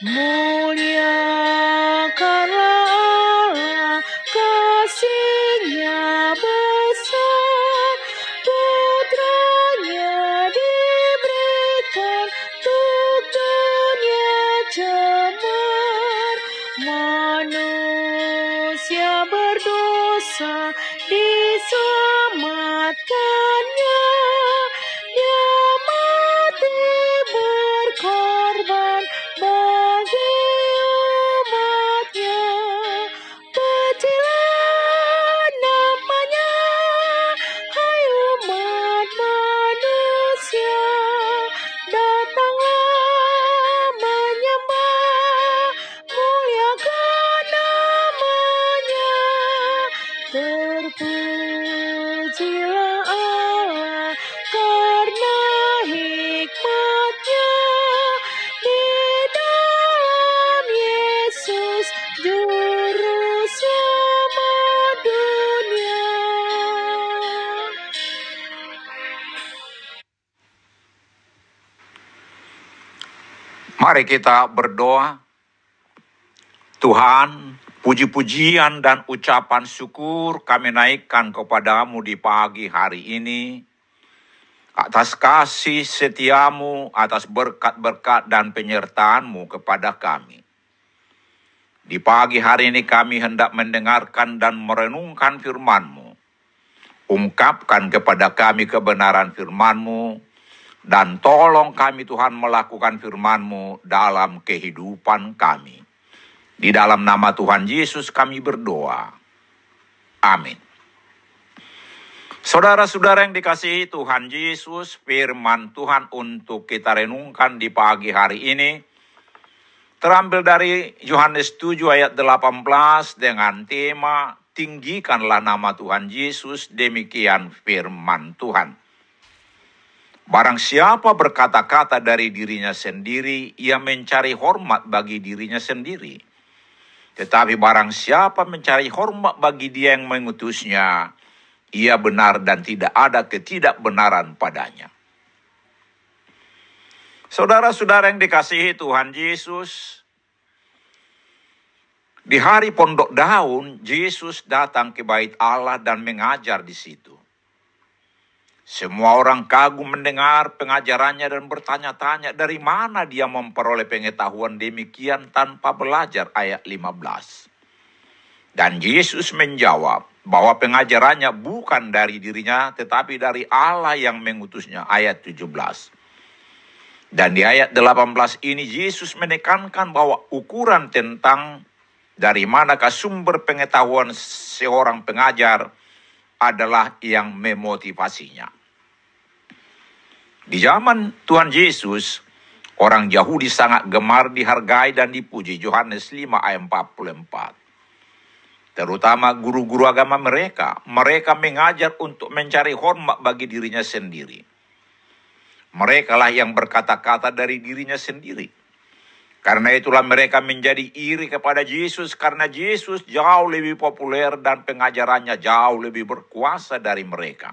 Moria. Mari kita berdoa. Tuhan, puji-pujian dan ucapan syukur kami naikkan kepadamu di pagi hari ini. Atas kasih setiamu, atas berkat-berkat dan penyertaanmu kepada kami. Di pagi hari ini kami hendak mendengarkan dan merenungkan firman-Mu. Ungkapkan kepada kami kebenaran firman-Mu, dan tolong kami Tuhan melakukan firman-Mu dalam kehidupan kami. Di dalam nama Tuhan Yesus kami berdoa. Amin. Saudara-saudara yang dikasihi Tuhan Yesus, firman Tuhan untuk kita renungkan di pagi hari ini terambil dari Yohanes 7 ayat 18 dengan tema Tinggikanlah nama Tuhan Yesus, demikian firman Tuhan. Barang siapa berkata-kata dari dirinya sendiri, ia mencari hormat bagi dirinya sendiri. Tetapi barang siapa mencari hormat bagi dia yang mengutusnya, ia benar dan tidak ada ketidakbenaran padanya. Saudara-saudara yang dikasihi Tuhan Yesus, di hari pondok daun, Yesus datang ke bait Allah dan mengajar di situ. Semua orang kagum mendengar pengajarannya dan bertanya-tanya dari mana dia memperoleh pengetahuan demikian tanpa belajar ayat 15. Dan Yesus menjawab bahwa pengajarannya bukan dari dirinya tetapi dari Allah yang mengutusnya ayat 17. Dan di ayat 18 ini Yesus menekankan bahwa ukuran tentang dari manakah sumber pengetahuan seorang pengajar adalah yang memotivasinya. Di zaman Tuhan Yesus, orang Yahudi sangat gemar dihargai dan dipuji. Yohanes 5 ayat 44. terutama guru-guru agama mereka. Mereka mengajar untuk mencari hormat bagi dirinya sendiri. Mereka lah yang berkata-kata dari dirinya sendiri. Karena itulah mereka menjadi iri kepada Yesus karena Yesus jauh lebih populer dan pengajarannya jauh lebih berkuasa dari mereka.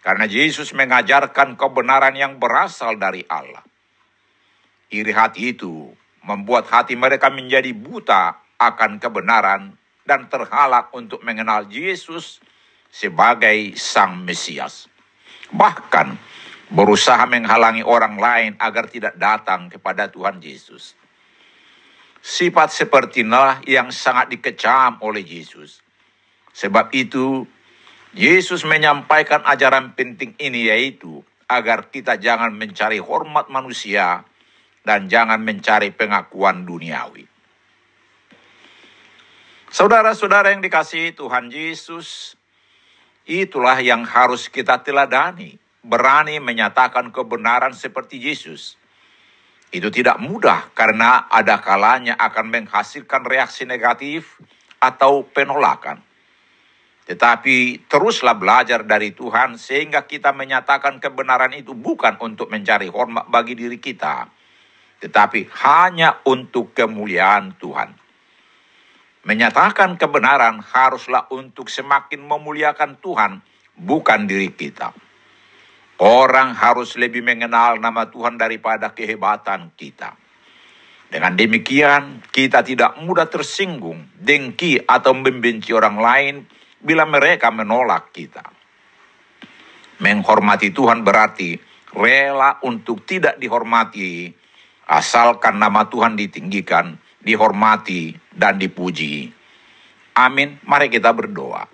Karena Yesus mengajarkan kebenaran yang berasal dari Allah. Iri hati itu membuat hati mereka menjadi buta akan kebenaran dan terhalang untuk mengenal Yesus sebagai Sang Mesias. Bahkan berusaha menghalangi orang lain agar tidak datang kepada Tuhan Yesus. Sifat seperti inilah yang sangat dikecam oleh Yesus. Sebab itu, Yesus menyampaikan ajaran penting ini yaitu agar kita jangan mencari hormat manusia dan jangan mencari pengakuan duniawi. Saudara-saudara yang dikasihi Tuhan Yesus, itulah yang harus kita teladani, berani menyatakan kebenaran seperti Yesus. Itu tidak mudah karena ada kalanya akan menghasilkan reaksi negatif atau penolakan. Tetapi teruslah belajar dari Tuhan sehingga kita menyatakan kebenaran itu bukan untuk mencari hormat bagi diri kita, tetapi hanya untuk kemuliaan Tuhan. Menyatakan kebenaran haruslah untuk semakin memuliakan Tuhan, bukan diri kita. Orang harus lebih mengenal nama Tuhan daripada kehebatan kita. Dengan demikian, kita tidak mudah tersinggung, dengki, atau membenci orang lain bila mereka menolak kita. Menghormati Tuhan berarti rela untuk tidak dihormati, asalkan nama Tuhan ditinggikan dihormati, dan dipuji. Amin. Mari kita berdoa.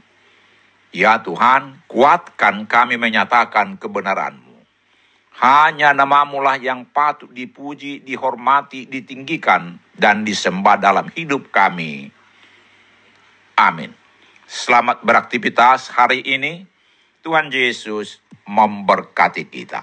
Ya Tuhan, kuatkan kami menyatakan kebenaran-Mu. Hanya namamu lah yang patut dipuji, dihormati, ditinggikan, dan disembah dalam hidup kami. Amin. Selamat beraktivitas hari ini. Tuhan Yesus memberkati kita.